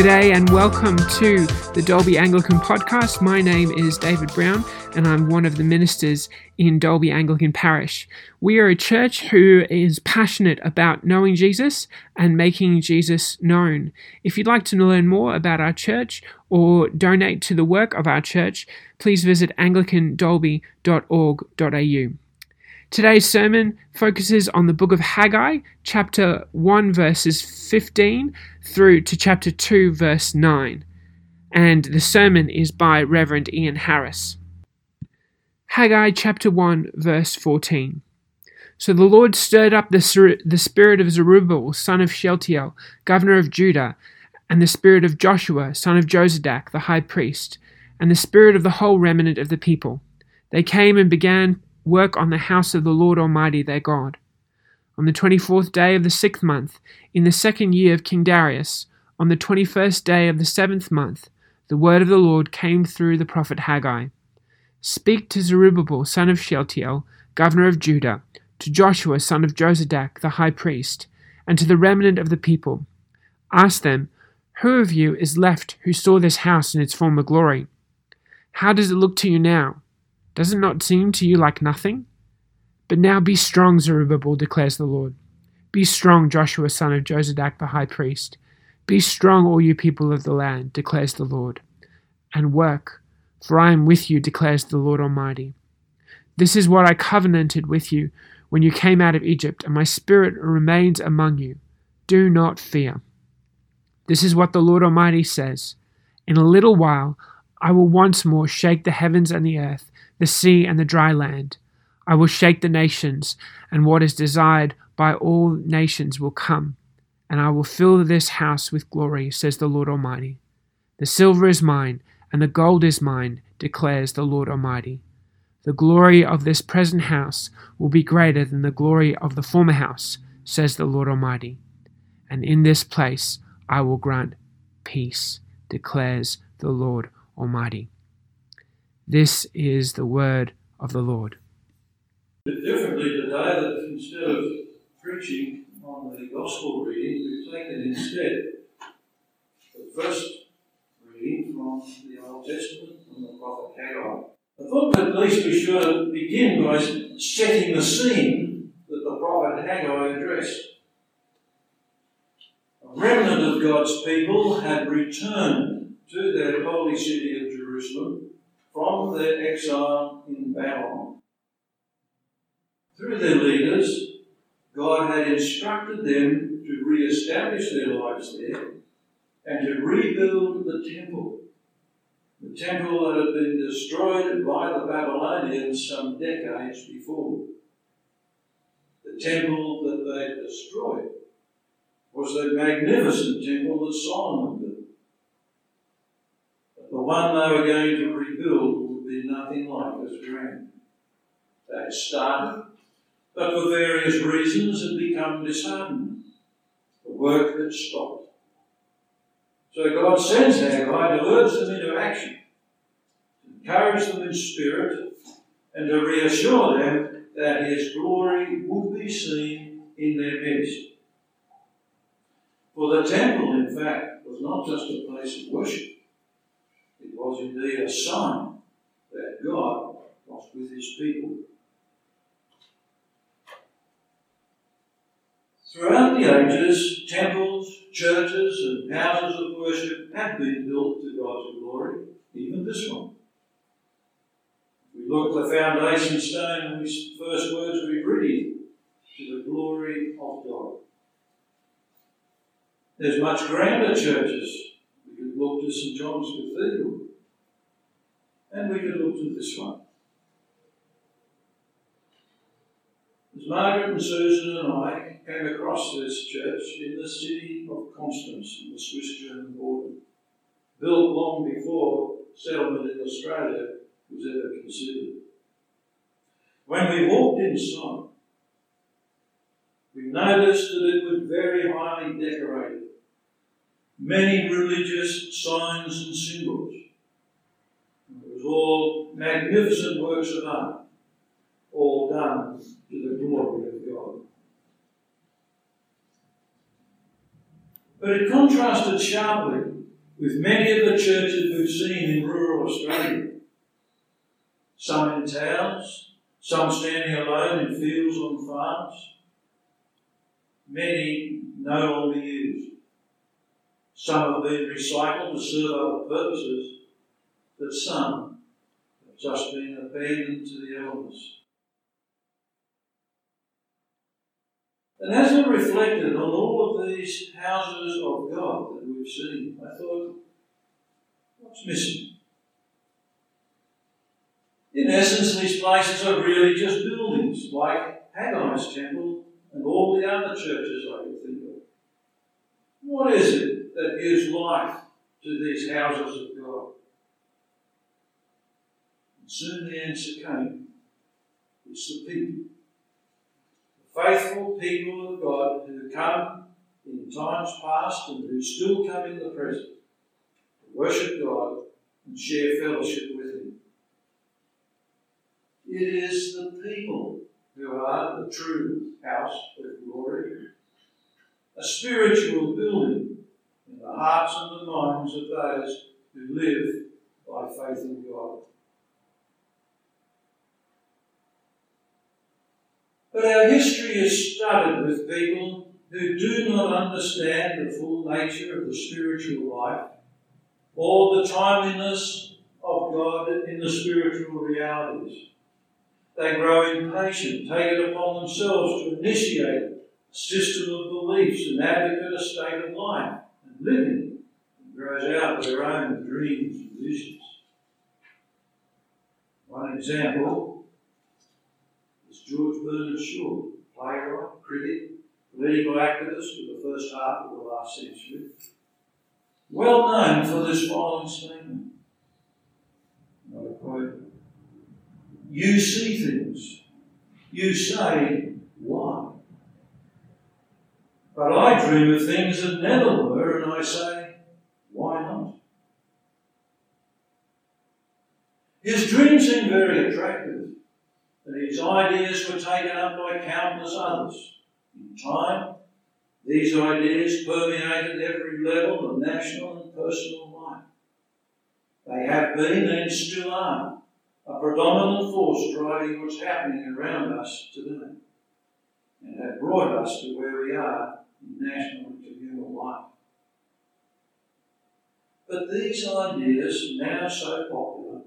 G'day and welcome to the Dalby Anglican podcast. My name is David Brown and I'm one of the ministers in Dalby Anglican Parish. We are a church who is passionate about knowing Jesus and making Jesus known. If you'd like to learn more about our church or donate to the work of our church, please visit anglicandalby.org.au. Today's sermon focuses on the book of Haggai, chapter 1, verses 15 through to chapter 2, verse 9. And the sermon is by Reverend Ian Harris. Haggai chapter 1, verse 14. So the Lord stirred up the, the spirit of Zerubbabel, son of Shealtiel, governor of Judah, and the spirit of Joshua, son of Jozadak, the high priest, and the spirit of the whole remnant of the people. They came and began work on the house of the Lord Almighty their God. On the twenty fourth day of the sixth month, in the second year of King Darius, on the twenty first day of the seventh month, the word of the Lord came through the prophet Haggai. Speak to Zerubbabel, son of Shealtiel, governor of Judah, to Joshua, son of Jozadak, the high priest, and to the remnant of the people. Ask them, Who of you is left who saw this house in its former glory? How does it look to you now? Does it not seem to you like nothing? But now be strong, Zerubbabel, declares the Lord. Be strong, Joshua, son of Jozadak, the high priest. Be strong, all you people of the land, declares the Lord, and work, for I am with you, declares the Lord Almighty. This is what I covenanted with you when you came out of Egypt, and my spirit remains among you. Do not fear. This is what the Lord Almighty says In a little while I will once more shake the heavens and the earth the sea and the dry land. I will shake the nations, and what is desired by all nations will come, and I will fill this house with glory, says the Lord Almighty. The silver is mine, and the gold is mine, declares the Lord Almighty. The glory of this present house will be greater than the glory of the former house, says the Lord Almighty. And in this place I will grant peace, declares the Lord Almighty. This is the word of the Lord. Differently today, that instead of preaching on the gospel reading, we've taken instead the first reading from the Old Testament from the prophet Haggai. I thought that at least we should begin by setting the scene that the prophet Haggai addressed. A remnant of God's people had returned to their holy city of Jerusalem from their exile in Babylon. Through their leaders, God had instructed them to re establish their lives there and to rebuild the temple. The temple that had been destroyed by the Babylonians some decades before. The temple that they destroyed was the magnificent temple that Solomon built. The one they were going to rebuild would be nothing like as grand. They had started, but for various reasons had become disheartened. The work had stopped. So God sends Haggai to urge them into action, to encourage them in spirit, and to reassure them that His glory would be seen in their midst. For the temple, in fact, was not just a place of worship, was indeed a sign that God was with his people. Throughout the ages, temples, churches, and houses of worship have been built to God's glory, even this one. We look at the foundation stone, and the first words we read to the glory of God. There's much grander churches. We could look to St. John's Cathedral and we could look to this one. As Margaret and Susan and I came across this church in the city of Constance in the Swiss German border, built long before settlement in Australia was ever considered. When we walked inside, we noticed that it was very highly decorated. Many religious signs and symbols was all magnificent works of art, all done to the glory of God. But it contrasted sharply with many of the churches we've seen in rural Australia. Some in towns, some standing alone in fields on farms. Many no longer used. Some have been recycled to serve other purposes, but some have just been abandoned to the elders. And as I reflected on all of these houses of God that we've seen, I thought, what's missing? In essence, these places are really just buildings, like Haggai's temple and all the other churches I can think of. What is it that gives life to these houses of God? Soon the answer came. It's the people The faithful people of God who come in times past and who still come in the present to worship God and share fellowship with Him. It is the people who are the true house of glory, a spiritual building in the hearts and the minds of those who live by faith in God. But our history is studded with people who do not understand the full nature of the spiritual life or the timeliness of God in the spiritual realities. They grow impatient, take it upon themselves to initiate a system of beliefs and advocate a state of life and living that grows out of their own dreams and visions. One example George Bernard Shaw, playwright, critic, political activist of the first half of the last century, well known for this following statement. Another quote. You see things. You say, why? But I dream of things that never were, and I say, why not? His dreams seem very attractive and his ideas were taken up by countless others. In time, these ideas permeated every level of national and personal life. They have been and still are a predominant force driving what's happening around us today and have brought us to where we are in national and communal life. But these ideas, now so popular,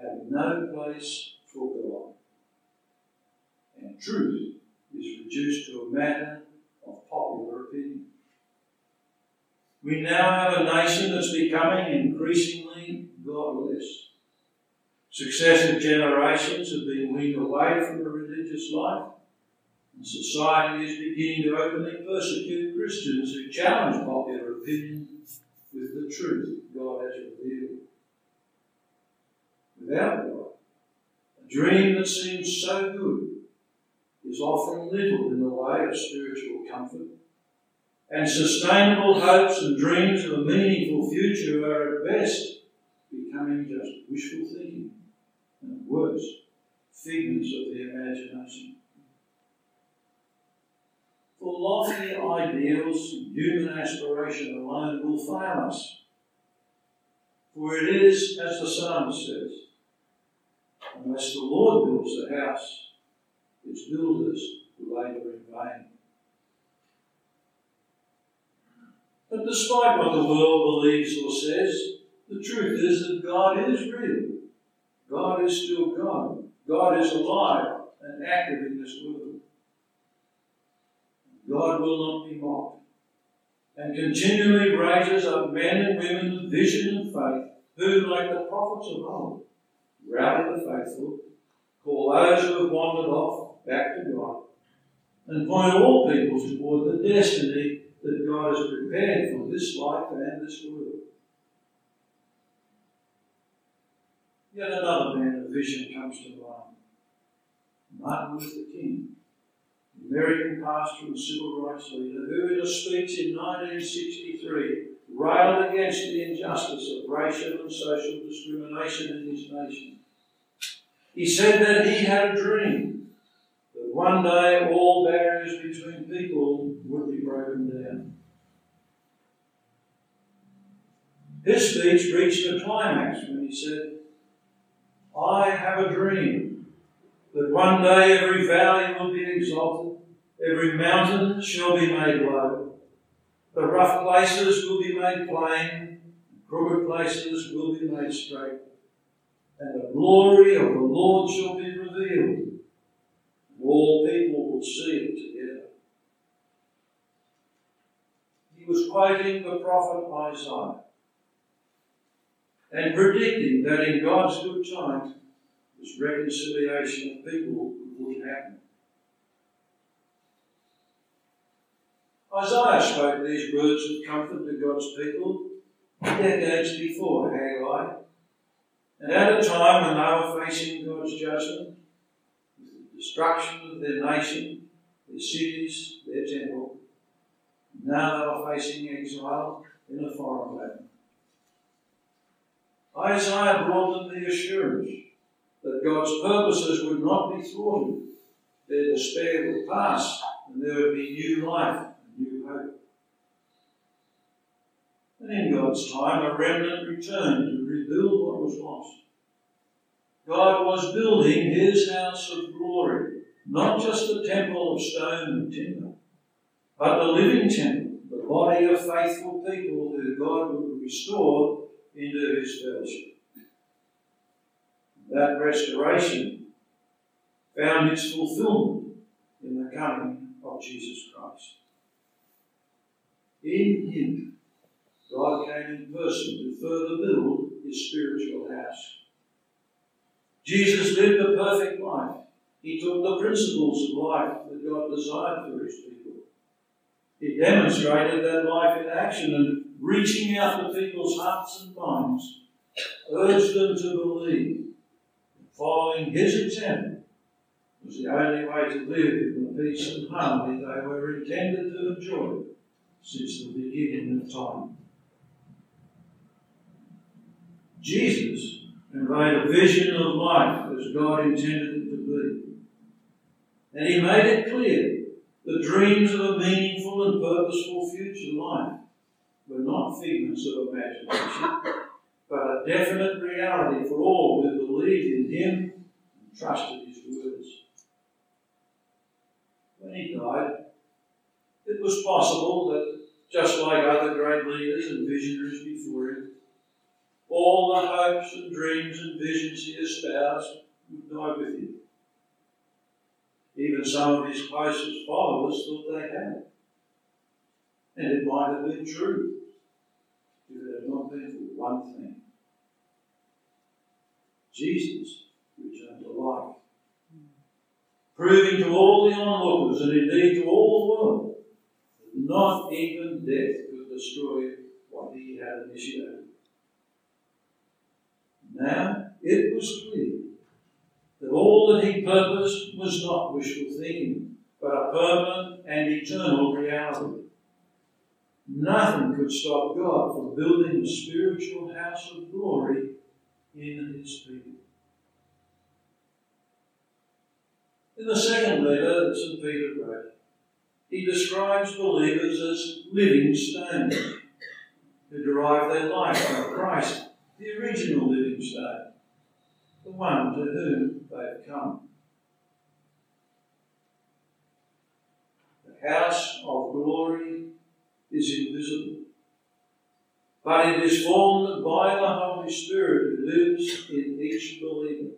have no place for God. Truth is reduced to a matter of popular opinion. We now have a nation that's becoming increasingly godless. Successive generations have been weaned away from a religious life, and society is beginning to openly persecute Christians who challenge popular opinion with the truth God has revealed. Without God, a dream that seems so good is offering little in the way of spiritual comfort. And sustainable hopes and dreams of a meaningful future are at best becoming just wishful thinking, and at worst, figments of the imagination. For lofty ideals and human aspiration alone will fail us. For it is, as the psalmist says, Unless the Lord builds the house, its builders who labour in vain. But despite what the world believes or says, the truth is that God is real. God is still God. God is alive and active in this world. God will not be mocked and continually raises up men and women of vision and faith who, like the prophets of old, rally the faithful, call those who have wandered off back to God, and point all people toward the destiny that God has prepared for this life and this world. Yet another man of vision comes to mind. Martin Luther King, American pastor and civil rights leader, who in a speech in 1963 railed against the injustice of racial and social discrimination in his nation. He said that he had a dream one day all barriers between people would be broken down. His speech reached a climax when he said, I have a dream that one day every valley will be exalted, every mountain shall be made low, the rough places will be made plain, crooked places will be made straight, and the glory of the Lord shall be revealed, all people will see it together. He was quoting the prophet Isaiah and predicting that in God's good time, this reconciliation of people would happen. Isaiah spoke these words of comfort to God's people decades before Haggai, and at a time when they were facing God's judgment, destruction of their nation, their cities, their temple. Now they were facing exile in a foreign land. Isaiah brought them the assurance that God's purposes would not be thwarted. Their despair would pass and there would be new life and new hope. And in God's time, a remnant returned to rebuild what was lost. God was building his house of glory, not just the temple of stone and timber, but the living temple, the body of faithful people who God would restore into his fellowship. That restoration found its fulfillment in the coming of Jesus Christ. In him, God came in person to further build his spiritual house. Jesus lived a perfect life. He took the principles of life that God desired for his people. He demonstrated that life in action and reaching out to people's hearts and minds, urged them to believe. Following his example was the only way to live in the peace and harmony they were intended to enjoy since the beginning of time. Jesus conveyed a vision of life as God intended it to be. And he made it clear the dreams of a meaningful and purposeful future life were not figments of imagination, but a definite reality for all who believed in him and trusted his words. When he died, it was possible that, just like other great leaders and visionaries before him, all the hopes and dreams and visions he espoused would die with him. Even some of his closest followers thought they had. And it might have been true if it had not been for one thing. Jesus returned to life, proving to all the onlookers and indeed to all the world that not even death could destroy what he had initiated. Now it was clear that all that he purposed was not wishful thinking, but a permanent and eternal reality. Nothing could stop God from building a spiritual house of glory in his people. In the second letter that St. Peter wrote, he describes believers as living stones who derive their life from Christ, the original living stone, the one to whom they've come. The house of glory is invisible, but it is formed by the Holy Spirit who lives in each believer.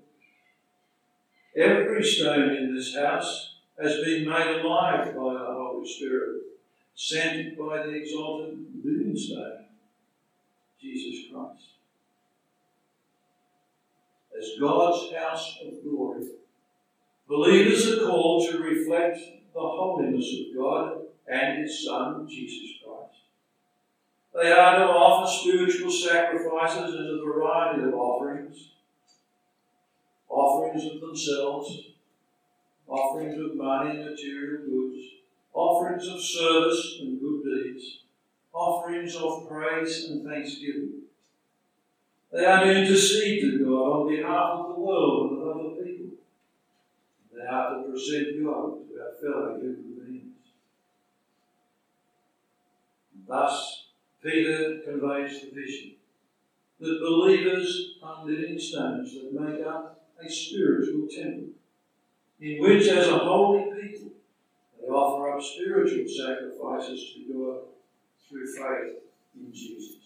Every stone in this house has been made alive by the Holy Spirit, sent by the exalted living stone, Jesus Christ. As God's house of glory, believers are called to reflect the holiness of God and His Son, Jesus Christ. They are to offer spiritual sacrifices in a variety of offerings offerings of themselves, offerings of money and material goods, offerings of service and good deeds, offerings of praise and thanksgiving. They are to intercede to God on behalf of the world and other people. They are to present God to our fellow human beings. Thus, Peter conveys the vision that believers are living stones that make up a spiritual temple, in which, as a holy people, they offer up spiritual sacrifices to God through faith in Jesus.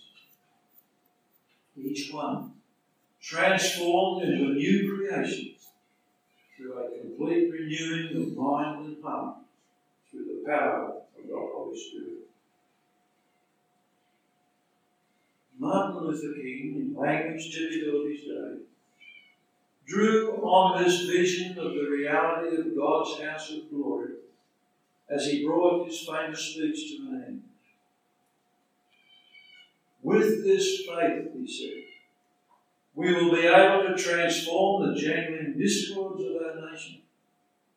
Each one transformed into a new creation through a complete renewing of mind and heart through the power of the Holy Spirit. Martin Luther King, in language typical of his day, drew on this vision of the reality of God's house of glory as he brought his famous speech to an end. With this faith, he said, we will be able to transform the jangling discords of our nation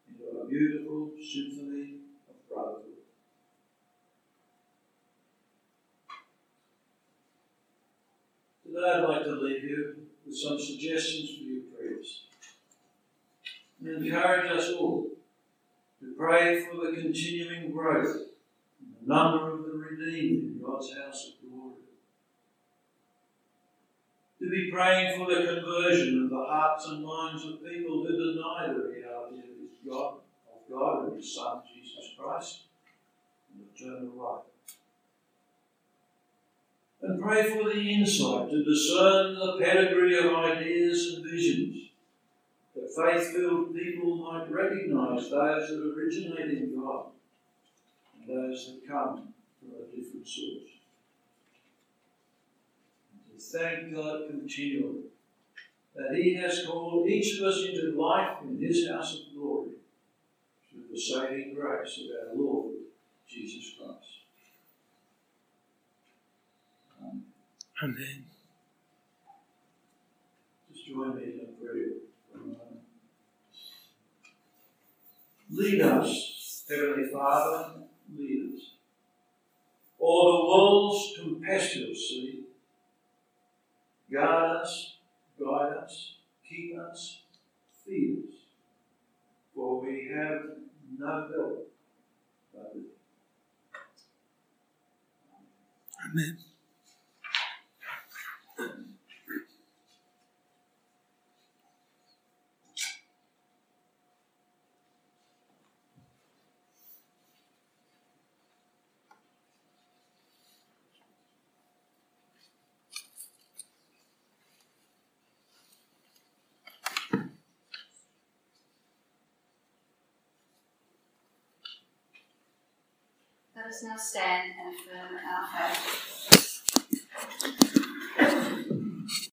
into a beautiful symphony of brotherhood. Today I'd like to leave you with some suggestions for your prayers and encourage us all to pray for the continuing growth in the number of the redeemed in God's house of glory. To be praying for the conversion of the hearts and minds of people who deny the reality of His God, of God and His Son Jesus Christ, and eternal life and pray for the insight to discern the pedigree of ideas and visions, that faith filled people might recognize those that originate in God and those that come from a different source. Thank God continually that He has called each of us into life in His house of glory through the saving grace of our Lord Jesus Christ. Amen. Just join me in prayer for a moment. Lead us, Heavenly Father, lead us. All the world's tempestuous sea, guard us, guide us, keep us, feed us, for we have no help but thee. Amen. Let us now stand and affirm our faith.